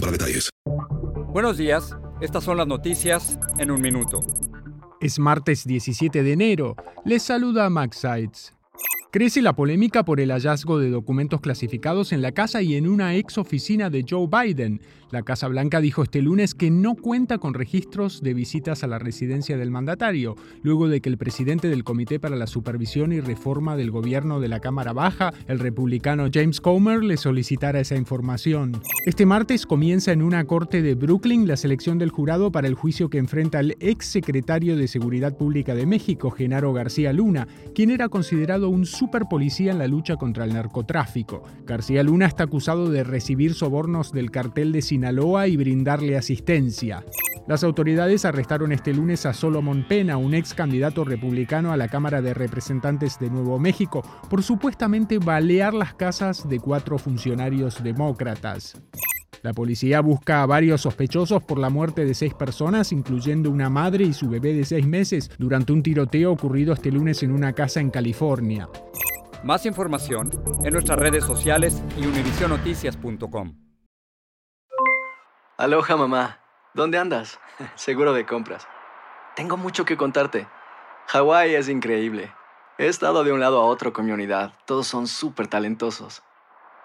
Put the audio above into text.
para detalles. Buenos días, estas son las noticias en un minuto. Es martes 17 de enero. Les saluda Max Sides. Crece la polémica por el hallazgo de documentos clasificados en la casa y en una ex oficina de Joe Biden. La Casa Blanca dijo este lunes que no cuenta con registros de visitas a la residencia del mandatario, luego de que el presidente del Comité para la Supervisión y Reforma del Gobierno de la Cámara Baja, el republicano James Comer, le solicitara esa información. Este martes comienza en una corte de Brooklyn la selección del jurado para el juicio que enfrenta al ex secretario de Seguridad Pública de México, Genaro García Luna, quien era considerado un superpolicía en la lucha contra el narcotráfico. García Luna está acusado de recibir sobornos del cartel de Sinaloa y brindarle asistencia. Las autoridades arrestaron este lunes a Solomon Pena, un ex candidato republicano a la Cámara de Representantes de Nuevo México, por supuestamente balear las casas de cuatro funcionarios demócratas. La policía busca a varios sospechosos por la muerte de seis personas, incluyendo una madre y su bebé de seis meses, durante un tiroteo ocurrido este lunes en una casa en California. Más información en nuestras redes sociales y univisionoticias.com. Aloha mamá, ¿dónde andas? Seguro de compras. Tengo mucho que contarte. Hawái es increíble. He estado de un lado a otro con mi unidad. Todos son súper talentosos.